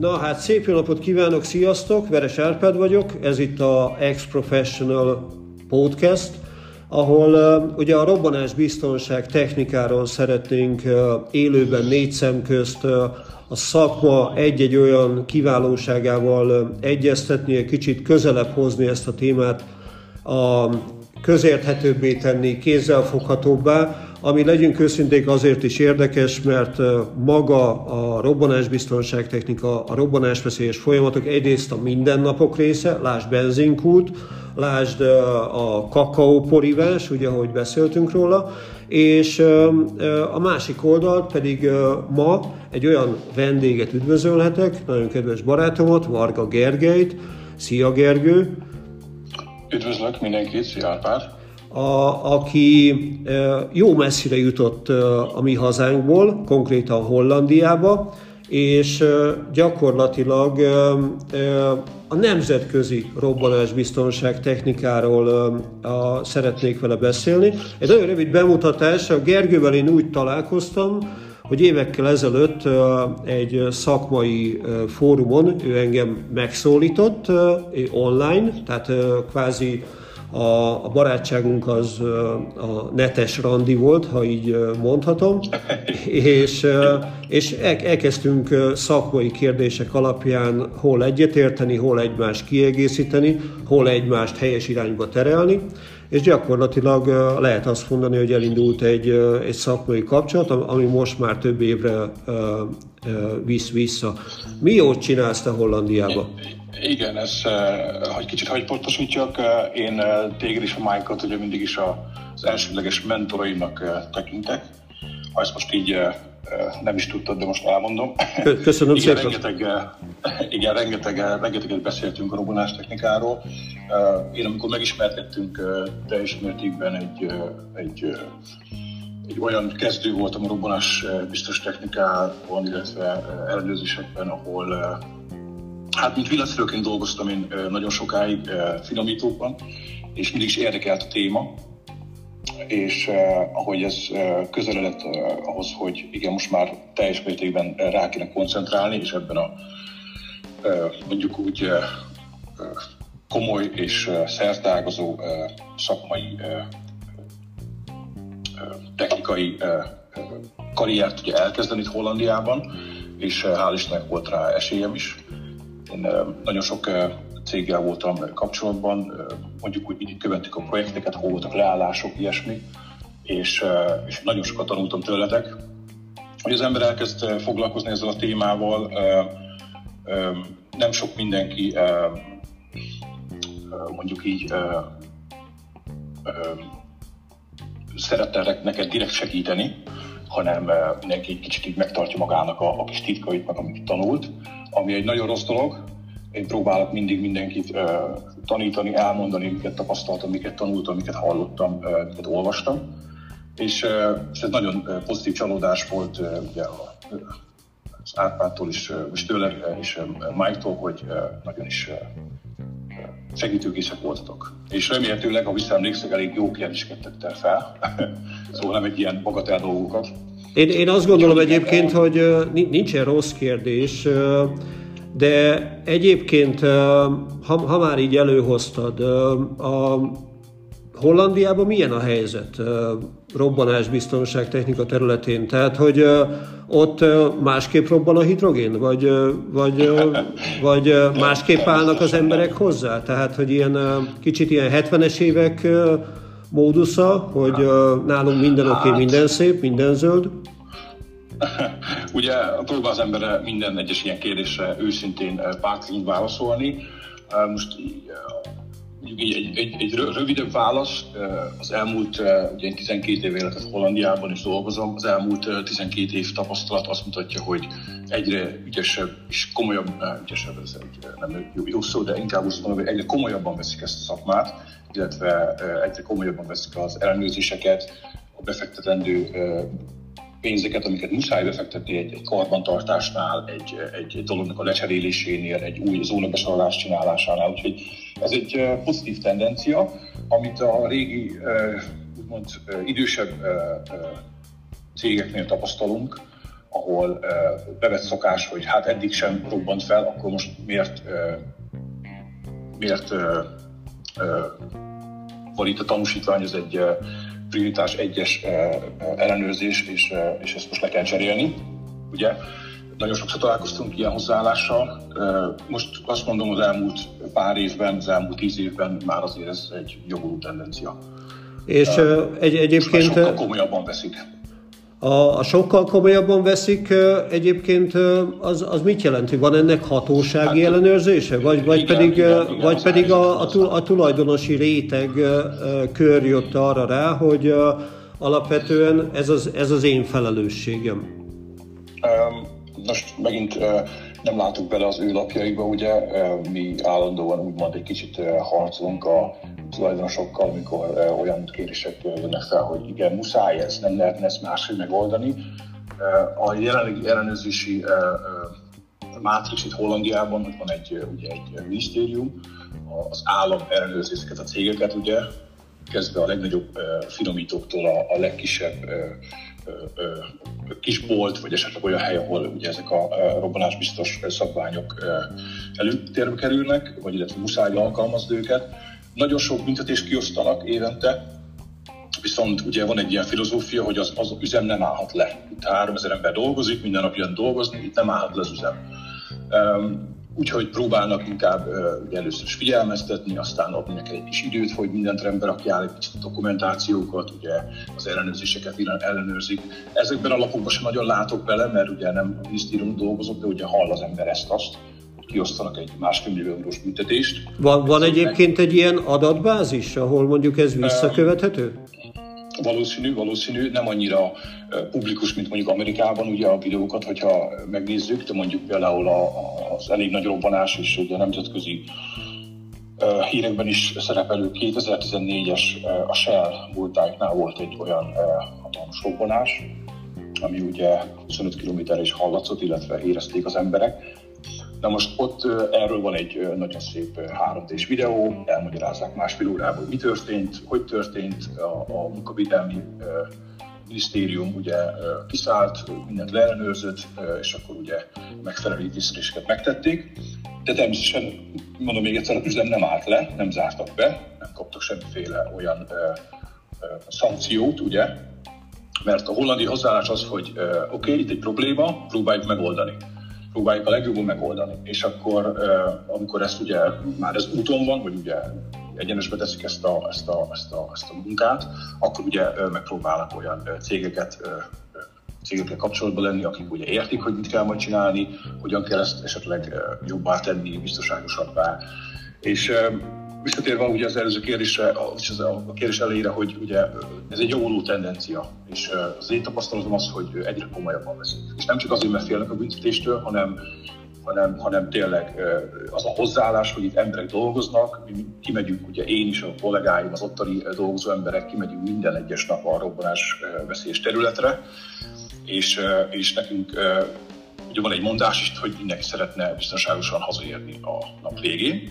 Na hát szép jó napot kívánok, sziasztok! Veres Árpád vagyok, ez itt a Ex-Professional Podcast, ahol uh, ugye a robbanás biztonság technikáról szeretnénk uh, élőben négy szem közt uh, a szakma egy-egy olyan kiválóságával egyeztetni, egy kicsit közelebb hozni ezt a témát, a közérthetőbbé tenni, kézzelfoghatóbbá, ami legyünk őszinték azért is érdekes, mert maga a robbanásbiztonság technika, a robbanásveszélyes folyamatok egyrészt a mindennapok része, lásd benzinkút, lásd a kakaóporivás, ugye ahogy beszéltünk róla, és a másik oldalt pedig ma egy olyan vendéget üdvözölhetek, nagyon kedves barátomat, Varga Gergelyt. Szia Gergő! Üdvözlök mindenkit, szia Árpád! A, aki jó messzire jutott a mi hazánkból, konkrétan Hollandiába, és gyakorlatilag a nemzetközi robbanásbiztonság technikáról szeretnék vele beszélni. Egy nagyon rövid bemutatás, a Gergővel én úgy találkoztam, hogy évekkel ezelőtt egy szakmai fórumon ő engem megszólított online, tehát kvázi a, a barátságunk az a netes randi volt, ha így mondhatom, és, és elkezdtünk szakmai kérdések alapján hol egyetérteni, hol egymást kiegészíteni, hol egymást helyes irányba terelni, és gyakorlatilag lehet azt mondani, hogy elindult egy, egy szakmai kapcsolat, ami most már több évre visz vissza. Mi jót csinálsz te Hollandiába? Igen, ez, eh, hogy kicsit hagy pontosítjak, eh, én eh, téged is a Mike-ot ugye mindig is az elsődleges mentoraimnak tekintek. Ha ezt most így nem is tudtad, de most elmondom. Köszönöm igen, szépen. Rengeteg, igen, rengeteg, rengeteget beszéltünk a robbanás technikáról. Én amikor megismerkedtünk teljes mértékben egy, egy, egy olyan kezdő voltam a robbanás biztos technikában, illetve ellenőrzésekben, ahol Hát, mint villaszülőként dolgoztam én nagyon sokáig finomítókban, és mindig is érdekelt a téma, és uh, ahogy ez uh, közel lett uh, ahhoz, hogy igen, most már teljes mértékben rá kéne koncentrálni, és ebben a uh, mondjuk úgy uh, komoly és uh, szertágazó uh, szakmai uh, technikai uh, karriert ugye elkezdeni itt Hollandiában, és uh, hál' Istennek volt rá esélyem is. Én nagyon sok céggel voltam kapcsolatban, mondjuk úgy így követtük a projekteket, hol voltak leállások, ilyesmi, és, és nagyon sokat tanultam tőletek. Hogy az ember elkezd foglalkozni ezzel a témával, nem sok mindenki mondjuk így szeretne neked direkt segíteni, hanem mindenki egy kicsit így megtartja magának a, a kis titkait, meg amit tanult ami egy nagyon rossz dolog. Én próbálok mindig mindenkit uh, tanítani, elmondani, miket tapasztaltam, miket tanultam, miket hallottam, uh, miket olvastam. És, uh, ez nagyon uh, pozitív csalódás volt uh, ugye az Árpádtól is, és tőle és Mike-tól, hogy nagyon is segítőkészek voltatok. És remélhetőleg, ha visszaemlékszek, elég jó kérdéseket tettek fel, szóval nem egy ilyen bagatel dolgokat. Én, én azt gondolom egyébként, hogy nincsen rossz kérdés, de egyébként, ha, ha már így előhoztad, a Hollandiában milyen a helyzet robbanásbiztonság technika területén? Tehát, hogy ott másképp robban a hidrogén, vagy, vagy, vagy másképp állnak az emberek hozzá? Tehát, hogy ilyen kicsit ilyen 70-es évek módusza, hogy nálunk minden oké, okay, hát- minden szép, minden zöld? Ugye próbál az ember minden egyes ilyen kérdésre őszintén pártként válaszolni. Most egy, egy, egy, egy rövidebb válasz, az elmúlt, ugye én 12 év életet Hollandiában is dolgozom, az elmúlt 12 év tapasztalat azt mutatja, hogy egyre ügyesebb és komolyabb, ügyesebb ez nem jó, jó szó, de inkább úgy mondom, hogy egyre komolyabban veszik ezt a szakmát, illetve egyre komolyabban veszik az ellenőrzéseket, a befektetendő pénzeket, amiket muszáj befektetni egy, egy karbantartásnál, egy, egy dolognak a lecserélésénél, egy új zónabesorolás csinálásánál. Úgyhogy ez egy pozitív tendencia, amit a régi, úgymond idősebb cégeknél tapasztalunk, ahol bevett szokás, hogy hát eddig sem robbant fel, akkor most miért, miért van itt a tanúsítvány, ez egy prioritás egyes ellenőrzés, és, és ezt most le kell cserélni, ugye? Nagyon sokszor találkoztunk ilyen hozzáállással. Most azt mondom, az elmúlt pár évben, az elmúlt tíz évben már azért ez egy jogoló tendencia. És egy, egyébként... Sokkal komolyabban veszik. A, a sokkal komolyabban veszik egyébként, az, az mit jelenti? Van ennek hatósági hát, ellenőrzése? Vagy, vagy igen, pedig, igen, igen, vagy pedig a, a, a tulajdonosi réteg kör jött arra rá, hogy alapvetően ez az, ez az én felelősségem? Most megint nem látok bele az ő lapjaikba, ugye mi állandóan úgymond egy kicsit harcolunk a tulajdonosokkal, amikor olyan kérések jönnek fel, hogy igen, muszáj ez, nem lehetne ezt máshogy megoldani. A jelenlegi ellenőrzési mátrix itt Hollandiában, hogy van egy, ugye, egy minisztérium, az állam ellenőrzi ezeket a cégeket, ugye, kezdve a legnagyobb finomítóktól a, a legkisebb kisbolt, vagy esetleg olyan hely, ahol ugye ezek a robbanásbiztos szabványok előtérbe kerülnek, vagy illetve muszáj alkalmazni őket. Nagyon sok büntetést kiosztanak évente, viszont ugye van egy ilyen filozófia, hogy az, az üzem nem állhat le. Itt 3000 ember dolgozik, minden nap jön dolgozni, itt nem állhat le az üzem. Úgyhogy próbálnak inkább ugye először is figyelmeztetni, aztán adni neki egy kis időt, hogy mindent rendbe rakjál, egy kicsit dokumentációkat, ugye az ellenőrzéseket ellenőrzik. Ezekben a lapokban sem nagyon látok bele, mert ugye nem minisztérium dolgozok, de ugye hall az ember ezt-azt kiosztanak egy másfél millió eurós büntetést. Van, van egyébként egy ilyen adatbázis, ahol mondjuk ez visszakövethető? valószínű, valószínű, nem annyira publikus, mint mondjuk Amerikában, ugye a videókat, hogyha megnézzük, de mondjuk például az elég nagy robbanás és ugye a nemzetközi hírekben is szerepelő 2014-es a Shell múltáiknál volt egy olyan hatalmas robbanás, ami ugye 25 km is hallatszott, illetve érezték az emberek. Na most ott erről van egy nagyon szép 3D-s videó, elmagyarázzák másfél órában, hogy mi történt, hogy történt, a, a munkavédelmi minisztérium ugye kiszállt, mindent leellenőrzött, és akkor ugye megfelelő intézkedéseket megtették. De természetesen, mondom még egyszer, a üzem nem állt le, nem zártak be, nem kaptak semmiféle olyan ö, szankciót, ugye, mert a hollandi hozzáállás az, hogy oké, okay, itt egy probléma, próbáljuk megoldani próbáljuk a legjobban megoldani. És akkor, amikor ezt ugye már ez úton van, vagy ugye egyenesbe teszik ezt a, ezt a, ezt a, ezt a munkát, akkor ugye megpróbálnak olyan cégeket cégekkel kapcsolatban lenni, akik ugye értik, hogy mit kell majd csinálni, hogyan kell ezt esetleg jobbá tenni, biztonságosabbá. És visszatérve ugye az előző kérdésre, az a kérdés elejére, hogy ugye ez egy javuló tendencia, és az én tapasztalatom az, hogy egyre komolyabban veszik. És nem csak azért, mert félnek a büntetéstől, hanem hanem, hanem tényleg az a hozzáállás, hogy itt emberek dolgoznak, mi kimegyünk, ugye én is, a kollégáim, az ottani dolgozó emberek, kimegyünk minden egyes nap a robbanás veszélyes területre, és, és nekünk ugye van egy mondás is, hogy mindenki szeretne biztonságosan hazaérni a nap végén,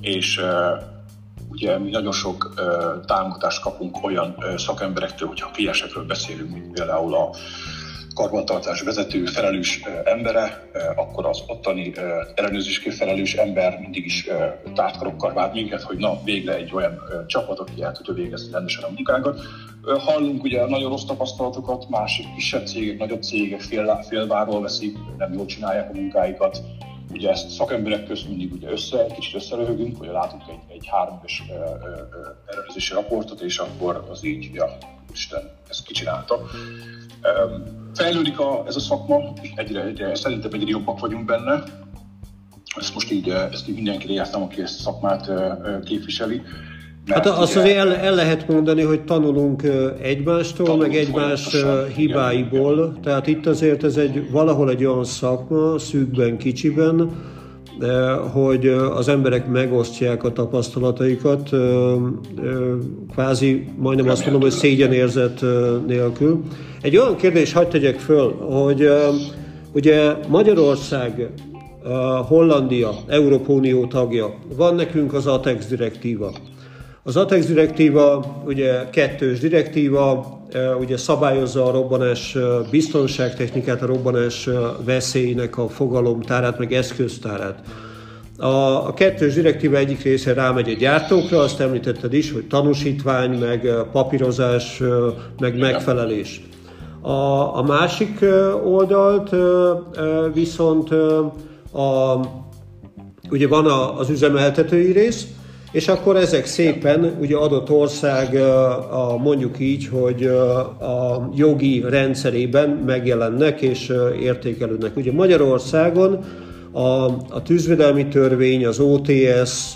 és ugye mi nagyon sok támogatást kapunk olyan szakemberektől, hogyha PS-ekről beszélünk, mint például a karbantartás vezető felelős embere, akkor az ottani ellenőrzésként felelős ember mindig is tártkarokkal vált minket, hogy na, végre egy olyan csapat, aki el tudja végezni rendesen a munkánkat. Hallunk ugye nagyon rossz tapasztalatokat, másik kisebb cégek, nagyobb cégek fél, félváról veszik, nem jól csinálják a munkáikat, ugye ezt szakemberek közt mindig ugye össze, egy kicsit összeröhögünk, hogy látunk egy, egy három éves ellenőrzési raportot, és akkor az így, ja, Isten, ezt kicsinálta. Fejlődik a, ez a szakma, egyre, egyre, szerintem egyre jobbak vagyunk benne. Ezt most így, ezt így mindenkire jártam, aki ezt a szakmát képviseli. Hát azt azért el, el lehet mondani, hogy tanulunk egymástól, tanulunk meg egymás hibáiból. Igen. Tehát itt azért ez egy valahol egy olyan szakma, szűkben, kicsiben, hogy az emberek megosztják a tapasztalataikat, kvázi majdnem azt mondom, hogy szégyenérzet nélkül. Egy olyan kérdés hagyd tegyek föl, hogy ugye Magyarország, Hollandia, Európai Unió tagja, van nekünk az ATEX direktíva. Az ATEX direktíva ugye kettős direktíva, ugye szabályozza a robbanás biztonságtechnikát, a robbanás veszélynek a fogalomtárát, meg eszköztárát. A, a kettős direktíva egyik része rámegy a gyártókra, azt említetted is, hogy tanúsítvány, meg papírozás, meg megfelelés. A, a másik oldalt viszont a, ugye van az üzemeltetői rész, és akkor ezek szépen ugye adott ország mondjuk így, hogy a jogi rendszerében megjelennek és értékelődnek. Ugye Magyarországon a, a tűzvédelmi törvény, az OTS,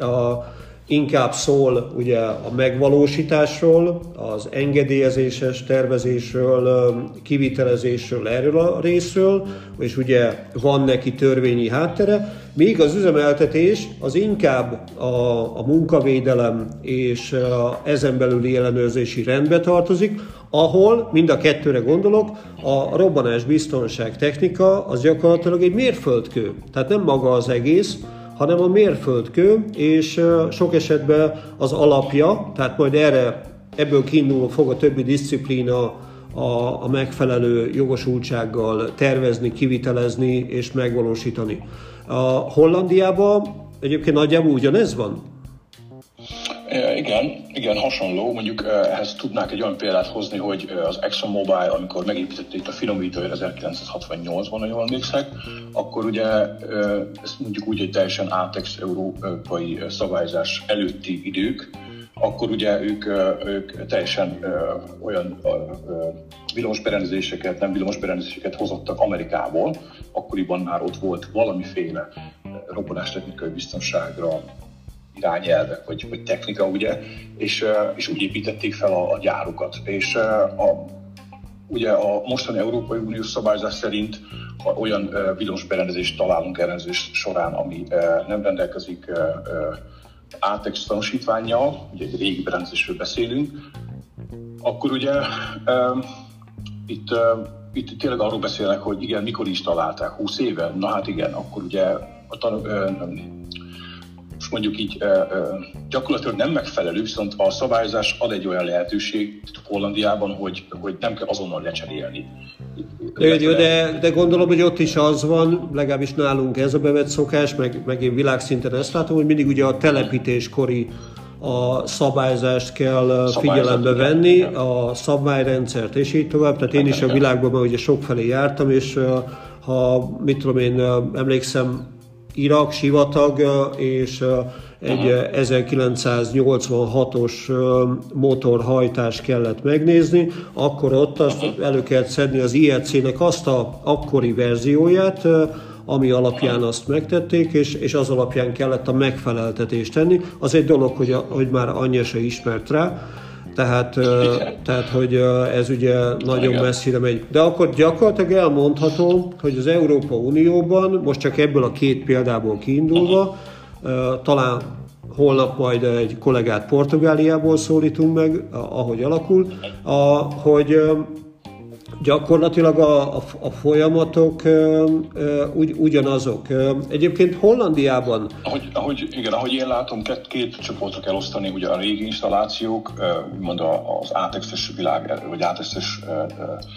a, inkább szól ugye a megvalósításról, az engedélyezéses tervezésről, kivitelezésről, erről a részről, és ugye van neki törvényi háttere, míg az üzemeltetés az inkább a, a munkavédelem és a ezen belüli ellenőrzési rendbe tartozik, ahol, mind a kettőre gondolok, a robbanás biztonság technika az gyakorlatilag egy mérföldkő. Tehát nem maga az egész, hanem a mérföldkő, és sok esetben az alapja, tehát majd erre, ebből kiindulva fog a többi disziplína a, a megfelelő jogosultsággal tervezni, kivitelezni és megvalósítani. A Hollandiában egyébként nagyjából ugyanez van? Igen, igen, hasonló. Mondjuk ehhez tudnák egy olyan példát hozni, hogy az ExxonMobil, amikor megépítette itt a finomítóért 1968-ban, ha jól emlékszek, akkor ugye ezt mondjuk úgy, hogy teljesen átex európai szabályzás előtti idők, akkor ugye ők, ők teljesen olyan villamosberendezéseket, nem villamosberendezéseket hozottak Amerikából, akkoriban már ott volt valamiféle robbanástechnikai biztonságra irányelvek, vagy, vagy technika, ugye, és, és úgy építették fel a, a gyárukat. És a, ugye a mostani Európai Uniós szabályzás szerint ha olyan villamosberendezést találunk ellenőrzés során, ami nem rendelkezik ATEX tanúsítványjal, ugye egy régi berendezésről beszélünk, akkor ugye itt, itt tényleg arról beszélnek, hogy igen, mikor is találták, 20 éve? Na hát igen, akkor ugye a tan- mondjuk így gyakorlatilag nem megfelelő, viszont a szabályozás ad egy olyan lehetőség Hollandiában, hogy, hogy nem kell azonnal lecserélni. Jó, de, de gondolom, hogy ott is az van, legalábbis nálunk ez a bevett szokás, meg, meg én világszinten ezt látom, hogy mindig ugye a telepítéskori a szabályzást kell figyelembe venni, a szabályrendszert és így tovább. Tehát én is a világban már ugye sokfelé jártam, és ha mit tudom én, emlékszem, Irak sivatag és egy 1986-os motorhajtás kellett megnézni, akkor ott azt elő kellett szedni az IEC-nek azt a akkori verzióját, ami alapján azt megtették, és, és az alapján kellett a megfeleltetést tenni. Az egy dolog, hogy, a, hogy már anyja se ismert rá, tehát, tehát, hogy ez ugye nagyon Igen. messzire megy. De akkor gyakorlatilag elmondható, hogy az Európa Unióban, most csak ebből a két példából kiindulva, talán holnap majd egy kollégát Portugáliából szólítunk meg, ahogy alakul, hogy gyakorlatilag a, a, a folyamatok ugy, ugyanazok. Egyébként Hollandiában... Ahogy, ahogy, igen, ahogy én látom, két, két csoportra kell osztani, ugye a régi installációk, úgymond az átexes világ, vagy átexes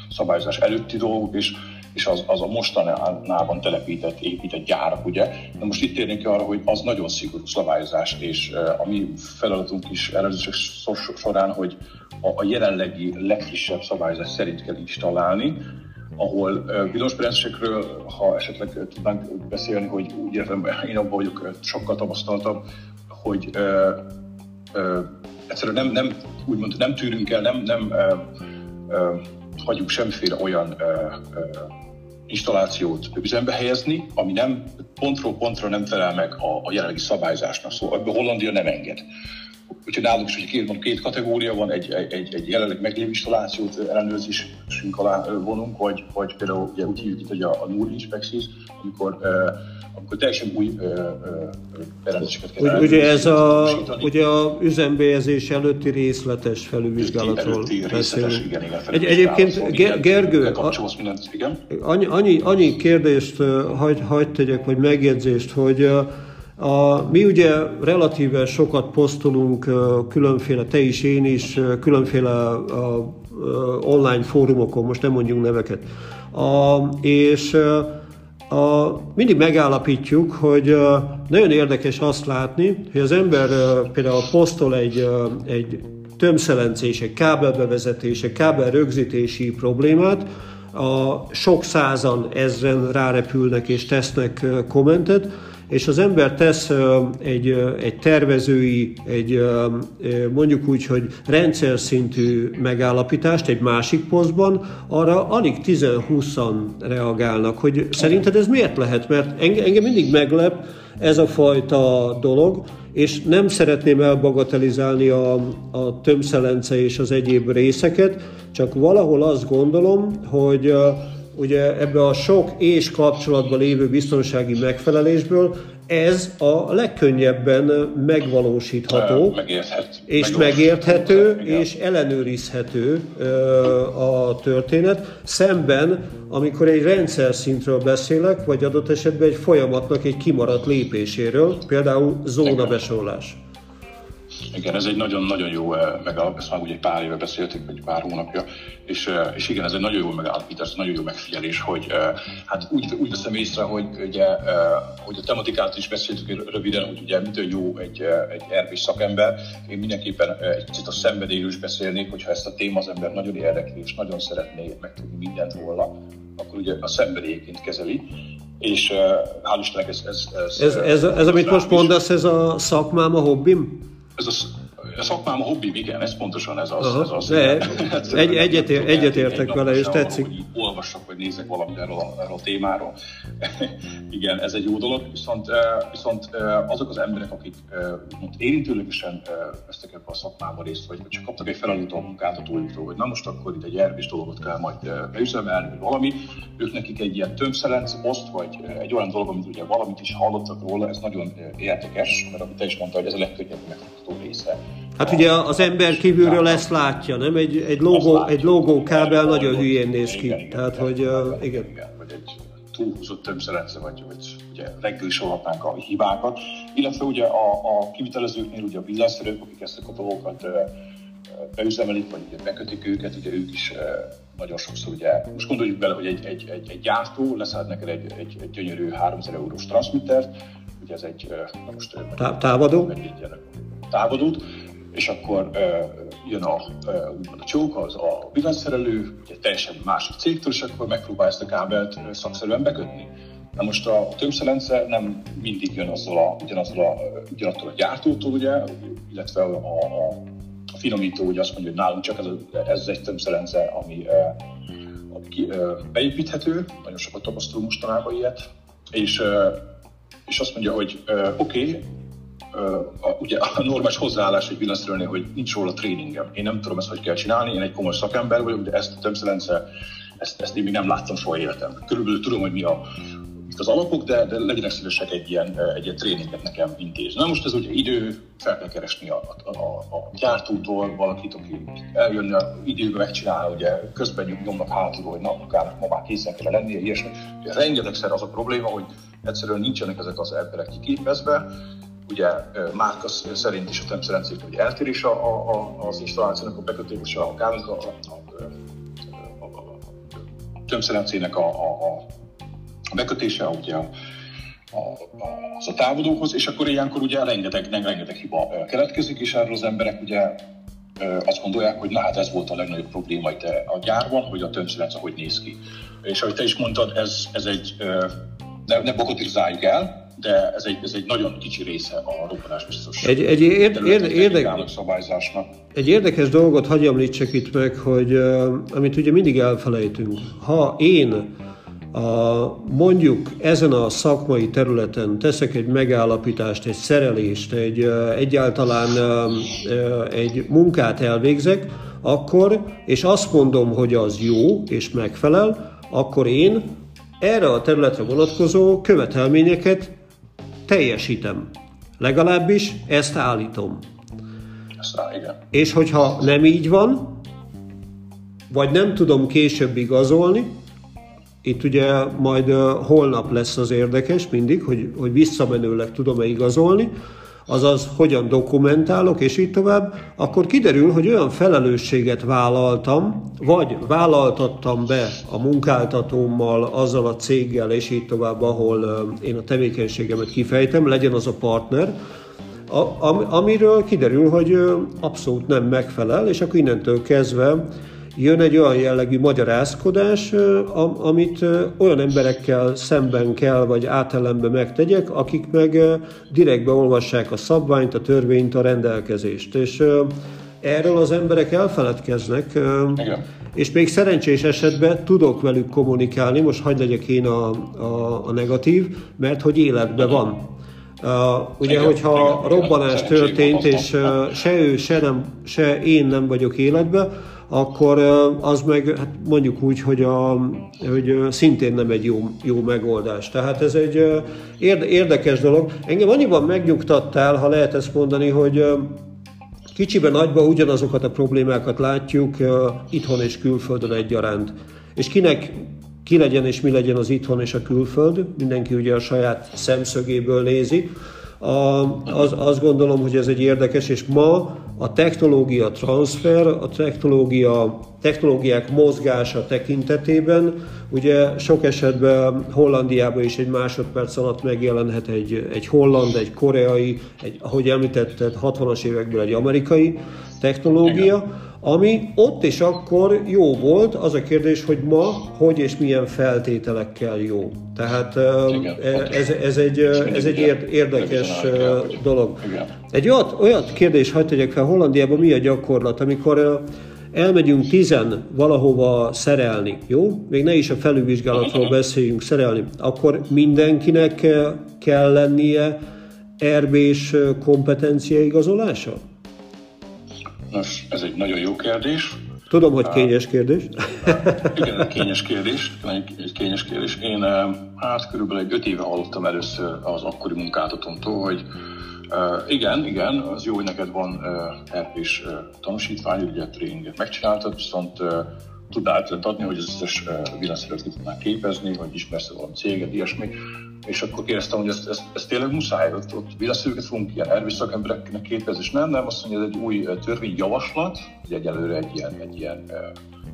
szabályozás előtti dolgok, és és az, az a mostanában telepített, épített gyárak, ugye. De most itt térnénk arra, hogy az nagyon szigorú szabályozás, és a mi feladatunk is előzősök során, hogy a, jelenlegi legfrissebb szabályozás szerint kell installálni, ahol villamosberendezésekről, ha esetleg tudnánk beszélni, hogy úgy értem, én abban vagyok sokkal tapasztaltabb, hogy ö, ö, egyszerűen nem, nem, úgymond nem tűrünk el, nem, nem ö, ö, hagyjuk semmiféle olyan ö, ö, installációt üzembe helyezni, ami nem pontról pontra nem felel meg a, a jelenlegi szabályzásnak. Szóval ebből Hollandia nem enged. Úgyhogy nálunk is hogy két, két kategória van, egy, egy, egy jelenleg meglévő installációt ellenőrzésünk alá vonunk, vagy, vagy például ugye úgy hívjuk itt, hogy a, a NUR Inspexis, amikor amikor teljesen új berendezéseket kell Úgy, Ugye ez a, ugye a üzembejezés előtti részletes felülvizsgálatról beszélünk. Igen, igen, Egy, egyébként Gergő, mindent, igen. Annyi, annyi, annyi kérdést hagyd hagy tegyek, vagy megjegyzést, hogy A, mi ugye relatíve sokat posztolunk különféle, te is, én is, különféle a, a, online fórumokon, most nem mondjunk neveket. A, és a, mindig megállapítjuk, hogy nagyon érdekes azt látni, hogy az ember például posztol egy, egy tömszelencése, kábelbevezetése, kábel rögzítési problémát, a sok százan, ezren rárepülnek és tesznek kommentet, és az ember tesz egy, egy tervezői, egy mondjuk úgy, hogy rendszer szintű megállapítást egy másik posztban, arra alig 10-20-an reagálnak, hogy szerinted ez miért lehet? Mert engem mindig meglep ez a fajta dolog, és nem szeretném elbagatelizálni a, a tömszelence és az egyéb részeket, csak valahol azt gondolom, hogy ugye ebbe a sok és kapcsolatban lévő biztonsági megfelelésből ez a legkönnyebben megvalósítható, Megérthet, és megérthető, és ellenőrizhető a történet, szemben, amikor egy rendszer szintről beszélek, vagy adott esetben egy folyamatnak egy kimaradt lépéséről, például zónabesorlás. Igen, ez egy nagyon-nagyon jó eh, megállapítás, már ugye pár éve beszéltük, vagy pár hónapja, és, eh, és igen, ez egy nagyon jó megállapítás, nagyon jó megfigyelés, hogy eh, hát úgy, úgy veszem észre, hogy ugye, hogy a tematikát is beszéltük röviden, hogy ugye mitől jó egy, egy ervés szakember. Én mindenképpen egy kicsit a szenvedélyről is beszélnék, hogyha ezt a téma az ember nagyon érdekli, és nagyon szeretné megtudni mindent róla, akkor ugye a szenvedélyként kezeli, és hál' Istennek ez... Ez, ez, ez, ez, ez, ez amit most mondasz, ez a szakmám, a hobbim? Ez a a szakmám a hobbi, igen, ez pontosan ez az. Ez az de, egy, egyet, egyetértek vele, és tetszik. Hogy olvassak, vagy nézek valamit erről a, erről a témáról. igen, ez egy jó dolog, viszont, viszont azok az emberek, akik érintőlegesen vesztek ebbe a szakmába részt, vagy csak kaptak egy feladatot a munkáltatójuktól, hogy na most akkor itt egy ervis dolgot kell majd beüzemelni, vagy valami, ők nekik egy ilyen tömszelenc poszt, vagy egy olyan dolog, amit ugye valamit is hallottak róla, ez nagyon érdekes, mert amit te is mondta, hogy ez a legkönnyebb megfogható része Hát ugye az ember kívülről ezt látja, nem? Egy, egy, logó, egy logó kábel nagyon hülyén néz ki. Igen, Tehát, hogy uh, igen. igen. Vagy egy túlhúzott többszerence, vagy, vagy ugye reggel is a hibákat. Illetve ugye a, a kivitelezőknél ugye a villanyszerők, akik ezt a dolgokat beüzemelik, vagy ugye bekötik őket, ugye ők is nagyon sokszor ugye, most gondoljuk bele, hogy egy, egy, egy, egy gyártó leszállt neked egy, egy, egy gyönyörű 3000 eurós transmittert, ugye ez egy, uh, most távadó, távadót, és akkor uh, jön a, uh, a csók, az a villanyszerelő, ugye teljesen másik cégtől, és akkor megpróbál ezt a kábelt szakszerűen bekötni. Na most a, a tömszelence nem mindig jön azzal a, ugyanazzal a, ugyanattól a gyártótól, ugye, illetve a, a, a finomító ugye azt mondja, hogy nálunk csak ez, ez egy tömszelence, ami, uh, ami uh, beépíthető, nagyon sokat tapasztalunk mostanában ilyet, és, uh, és azt mondja, hogy oké, okay, a, ugye a normális hozzáállás egy villanyszerelőnél, hogy nincs róla tréningem. Én nem tudom ezt, hogy kell csinálni, én egy komoly szakember vagyok, de ezt a tömszelence, ezt, ezt én még nem láttam soha életem. Körülbelül tudom, hogy mi a, az alapok, de, de legyenek szívesek egy ilyen, egy ilyen tréninget nekem intézni. Na most ez ugye idő, fel kell keresni a, a, a, a gyártótól valakit, aki eljönne időbe megcsinálni, ugye közben nyomnak hátulról, hogy na, akár ma már készen kell lennie, ilyesmi. Rengetegszer az a probléma, hogy egyszerűen nincsenek ezek az emberek kiképezve, ugye márka szerint is a tempszerencék, hogy eltérés a, a, az installációnak a bekötése, a gáz, a, a, a, a, tömszerencének a, a, a bekötése, ugye a, a, az a távodóhoz, és akkor ilyenkor ugye rengeteg, rengeteg hiba keletkezik, és erről az emberek ugye azt gondolják, hogy na hát ez volt a legnagyobb probléma itt a gyárban, hogy a tömszerenc hogy néz ki. És ahogy te is mondtad, ez, ez egy, ne, ne bogotizáljuk el, de ez egy, ez egy nagyon kicsi része a robbanásbiztos egy, egy, érd, érd, érde, szabályzásnak. Egy érdekes dolgot hagyj említsek itt meg, hogy amit ugye mindig elfelejtünk. Ha én a, mondjuk ezen a szakmai területen teszek egy megállapítást, egy szerelést, egy egyáltalán egy munkát elvégzek, akkor, és azt mondom, hogy az jó és megfelel, akkor én erre a területre vonatkozó követelményeket teljesítem. Legalábbis ezt állítom. Aztán, igen. És hogyha nem így van, vagy nem tudom később igazolni, itt ugye majd holnap lesz az érdekes mindig, hogy, hogy visszamenőleg tudom-e igazolni, azaz hogyan dokumentálok, és így tovább, akkor kiderül, hogy olyan felelősséget vállaltam, vagy vállaltattam be a munkáltatómmal, azzal a céggel, és így tovább, ahol én a tevékenységemet kifejtem, legyen az a partner, amiről kiderül, hogy abszolút nem megfelel, és akkor innentől kezdve jön egy olyan jellegű magyarázkodás, amit olyan emberekkel szemben kell, vagy átellenben megtegyek, akik meg direktbe olvassák a szabványt, a törvényt, a rendelkezést. És erről az emberek elfeledkeznek, Igen. és még szerencsés esetben tudok velük kommunikálni, most hagyd legyek én a, a, a negatív, mert hogy életben van. Uh, ugye, igen, hogyha igen, robbanás igen, történt, és uh, se ő, se, nem, se én nem vagyok életben, akkor az meg hát mondjuk úgy, hogy, a, hogy szintén nem egy jó, jó megoldás. Tehát ez egy érdekes dolog. Engem annyiban megnyugtattál, ha lehet ezt mondani, hogy kicsiben nagyban ugyanazokat a problémákat látjuk itthon és külföldön egyaránt. És kinek ki legyen és mi legyen az itthon és a külföld, mindenki ugye a saját szemszögéből nézi. A, az, azt gondolom, hogy ez egy érdekes, és ma a technológia transfer, a technológia, technológiák mozgása tekintetében, ugye sok esetben Hollandiában is egy másodperc alatt megjelenhet egy, egy holland, egy koreai, egy, ahogy említetted, 60-as évekből egy amerikai technológia, Igen ami ott és akkor jó volt, az a kérdés, hogy ma hogy és milyen feltételekkel jó. Tehát Igen, ez, ez egy, ez egy érdekes dolog. Egy olyat, olyat kérdés, hagyd tegyek fel, Hollandiában mi a gyakorlat, amikor elmegyünk tizen valahova szerelni, jó? Még ne is a felülvizsgálatról beszéljünk, szerelni. Akkor mindenkinek kell lennie erbés kompetencia igazolása? Nos, ez egy nagyon jó kérdés. Tudom, hogy kényes kérdés. Igen, kényes kérdés. Egy kényes kérdés. Én hát körülbelül egy öt éve hallottam először az akkori munkáltatómtól, hogy igen, igen, az jó, hogy neked van RP-s tanúsítvány, ugye tréninget megcsináltad, viszont ötlet adni, hogy az összes villanszerűt ki tudnál képezni, hogy ismersz valami céget, ilyesmi. És akkor kérdeztem, hogy ez, ez, ez tényleg muszáj, ott, ott villanszerűket fogunk ilyen erős szakembereknek képezni, és nem, nem, azt mondja, ez egy új törvényjavaslat, ugye egyelőre egy ilyen, egy ilyen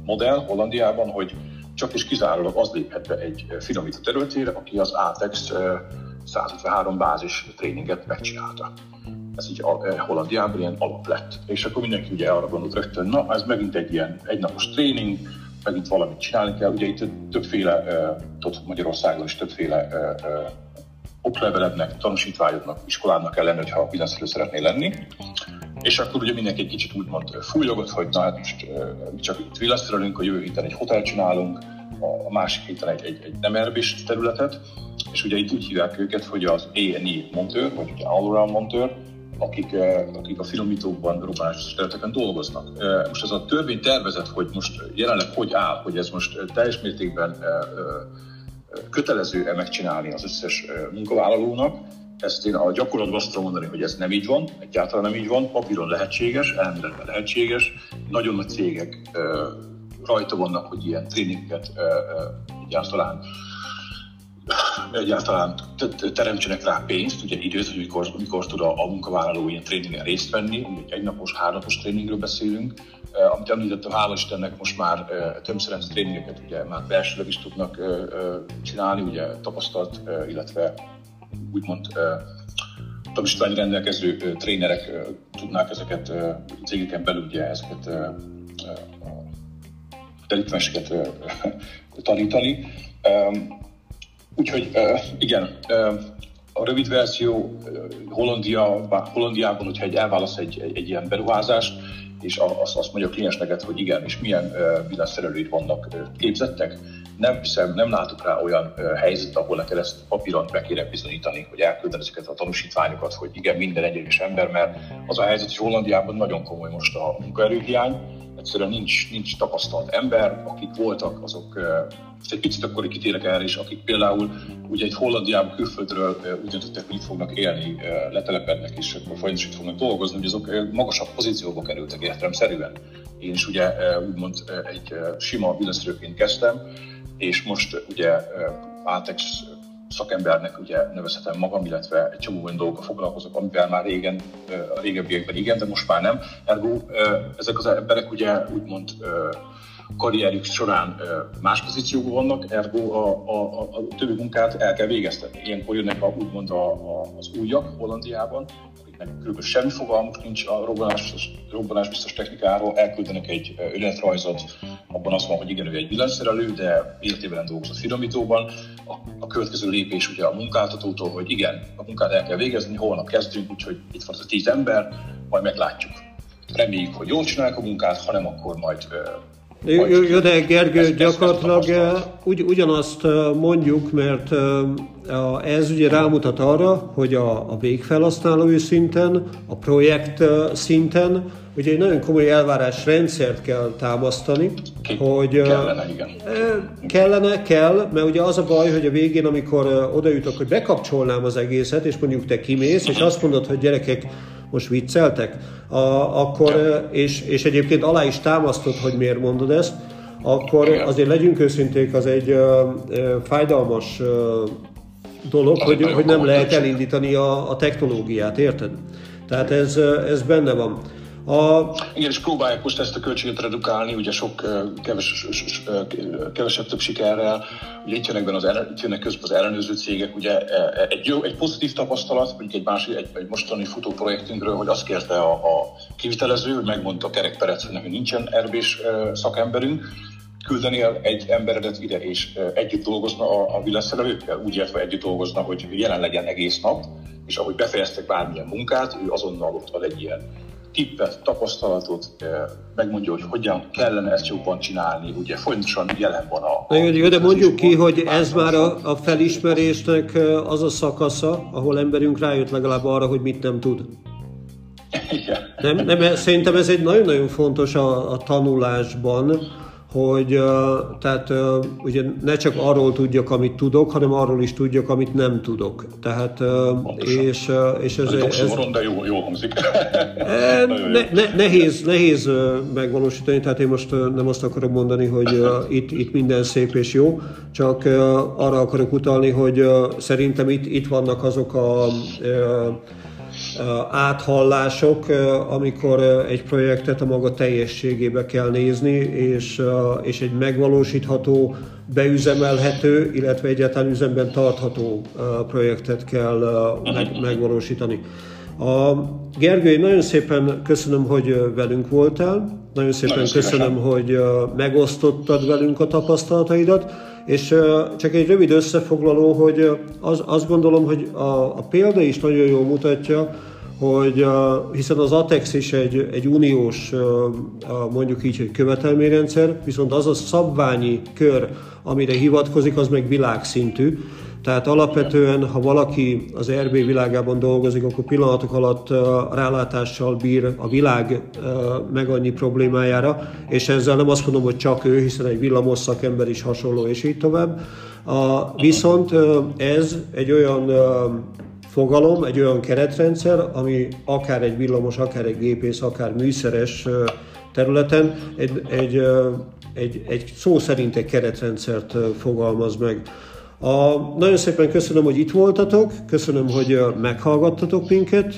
modell Hollandiában, hogy csak és kizárólag az léphet be egy finomító területére, aki az ATEX 153 bázis tréninget megcsinálta ez így eh, Hollandiában ilyen alap lett. És akkor mindenki ugye arra gondolt rögtön, na ez megint egy ilyen egynapos tréning, megint valamit csinálni kell. Ugye itt többféle, tudod, Magyarországon is többféle oklevelednek, tanúsítványoknak, iskolának kell lenni, hogyha bizonyszerű szeretnél lenni. És akkor ugye mindenki egy kicsit úgymond fújogott, hogy na hát most csak itt villaszterelünk, a jövő héten egy hotel csinálunk, a másik héten egy, egy, egy nem erbés területet, és ugye itt úgy hívják őket, hogy az A&E montőr, vagy ugye all-around montőr, akik, eh, akik a finomítókban, robbanásos területeken dolgoznak. Eh, most ez a törvény tervezet, hogy most jelenleg hogy áll, hogy ez most teljes mértékben eh, kötelező-e megcsinálni az összes munkavállalónak, ezt én a gyakorlatban azt tudom mondani, hogy ez nem így van, egyáltalán nem így van, papíron lehetséges, elméletben lehetséges, nagyon nagy cégek rajta vannak, hogy ilyen tréninget egyáltalán egyáltalán teremtsenek rá pénzt, ugye időt, hogy mikor, mikor tud a, a munkavállaló ilyen tréningen részt venni, ugye egy napos, hárnapos tréningről beszélünk, uh, amit említettem, hála Istennek most már uh, többszerenc tréningeket ugye már belsőleg is tudnak uh, uh, csinálni, ugye tapasztalt, uh, illetve úgymond tanúsítvány rendelkező uh, trénerek tudnák ezeket uh, cégeken belül ugye ezeket uh, tanítani. Úgyhogy igen, a rövid verzió Hollandia, Hollandiában, hogyha egy elválaszt egy, egy, egy ilyen beruházást, és azt, azt mondja a kliensneket, hogy igen, és milyen uh, villanyszerelőid vannak uh, képzettek, nem hiszem, nem látok rá olyan uh, helyzet, ahol neked ezt papíron be kéne bizonyítani, hogy elküldeni ezeket a tanúsítványokat, hogy igen, minden egyes ember, mert az a helyzet, hogy Hollandiában nagyon komoly most a munkaerőhiány, egyszerűen nincs, nincs tapasztalt ember, akik voltak, azok most egy picit akkor kitérek erre is, akik például ugye egy Hollandiában külföldről úgy döntöttek, hogy itt fognak élni, letelepednek és akkor folyamatosan fognak dolgozni, hogy azok magasabb pozícióba kerültek értelemszerűen. Én is ugye úgymond egy sima villasztőként kezdtem, és most ugye Atex szakembernek ugye nevezhetem magam, illetve egy csomó olyan dolgokkal foglalkozok, amivel már régen, a régebbiekben igen, de most már nem. Ergo ezek az emberek ugye úgymond karrierjük során más pozícióban vannak, ergo a, a, a, a többi munkát el kell végeztetni. Ilyenkor jönnek a, úgymond a, a, az újak Hollandiában, kb. semmi fogalmuk nincs a robbanás, robbanás biztos technikáról, elküldenek egy önéletrajzot, abban azt van, hogy igen, ő egy villanyszerelő, de életében dolgozott finomítóban. A, a következő lépés ugye a munkáltatótól, hogy igen, a munkát el kell végezni, holnap kezdünk, úgyhogy itt van az a tíz ember, majd meglátjuk. Reméljük, hogy jól csinálják a munkát, hanem akkor majd jó, jó, de Gergő, gyakorlatilag eh, ugy, ugyanazt eh, mondjuk, mert eh, ez ugye rámutat arra, hogy a, a végfelhasználói szinten, a projekt szinten, ugye egy nagyon komoly elvárásrendszert kell támasztani, Ki, hogy kellene, igen. Kellene, kell, mert ugye az a baj, hogy a végén, amikor oda jutok, hogy bekapcsolnám az egészet, és mondjuk te kimész, és azt mondod, hogy gyerekek, most vicceltek, a, akkor, és, és egyébként alá is támasztod, hogy miért mondod ezt, akkor azért legyünk őszinték, az egy uh, fájdalmas uh, dolog, hogy, hogy nem lehet elindítani a, a technológiát, érted? Tehát ez, ez benne van. A... Igen, és próbálják most ezt a költséget redukálni, ugye sok keves, kevesebb több sikerrel, ugye itt jönnek, az, itt jönnek közben az ellenőrző cégek, ugye e, e, egy, jó, egy pozitív tapasztalat, mondjuk egy másik, egy, egy mostani futó projektünkről, hogy azt kérte a, a kivitelező, hogy megmondta a Kerek Perec, hogy nincsen erbés szakemberünk, küldenél egy emberedet ide, és együtt dolgozna a, a villanyszerelőkkel, úgy értve együtt dolgozna, hogy jelen legyen egész nap, és ahogy befejeztek bármilyen munkát, ő azonnal ott ad egy ilyen tippet, tapasztalatot, megmondja, hogy hogyan kellene ezt jobban csinálni, ugye folyamatosan jelen van a... a jó, de mondjuk ki, hogy ez már a, a felismerésnek az a szakasza, ahol emberünk rájött legalább arra, hogy mit nem tud. Igen. Nem, nem, szerintem ez egy nagyon-nagyon fontos a, a tanulásban, hogy tehát ugye ne csak arról tudjak, amit tudok, hanem arról is tudjak, amit nem tudok. Tehát, és, és ez... ez, ez de jó, jó hangzik. ne, ne, nehéz, nehéz megvalósítani, tehát én most nem azt akarom mondani, hogy itt, itt minden szép és jó, csak arra akarok utalni, hogy szerintem itt, itt vannak azok a áthallások, amikor egy projektet a maga teljességébe kell nézni, és, és egy megvalósítható, beüzemelhető, illetve egyáltalán üzemben tartható projektet kell meg, megvalósítani. A Gergő, nagyon szépen köszönöm, hogy velünk voltál, nagyon szépen nagyon köszönöm, hogy megosztottad velünk a tapasztalataidat, és csak egy rövid összefoglaló, hogy az, azt gondolom, hogy a, a példa is nagyon jól mutatja, hogy hiszen az ATEX is egy, egy uniós, mondjuk így, hogy követelményrendszer, viszont az a szabványi kör, amire hivatkozik, az meg világszintű. Tehát alapvetően, ha valaki az RB világában dolgozik, akkor pillanatok alatt rálátással bír a világ meg annyi problémájára, és ezzel nem azt mondom, hogy csak ő, hiszen egy villamos szakember is hasonló, és így tovább. Viszont ez egy olyan fogalom, egy olyan keretrendszer, ami akár egy villamos, akár egy gépész, akár műszeres területen egy, egy, egy, egy szó szerint egy keretrendszert fogalmaz meg. A, nagyon szépen köszönöm, hogy itt voltatok, köszönöm, hogy meghallgattatok minket.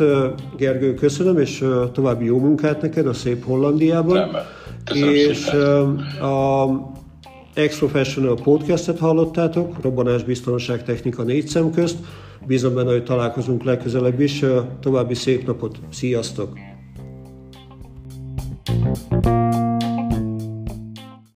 Gergő, köszönöm, és további jó munkát neked a szép Hollandiában. És szépen. a Ex-Professional podcastet hallottátok, robbanás biztonság technika négy szem közt. Bízom benne, hogy találkozunk legközelebb is. További szép napot, sziasztok! thank you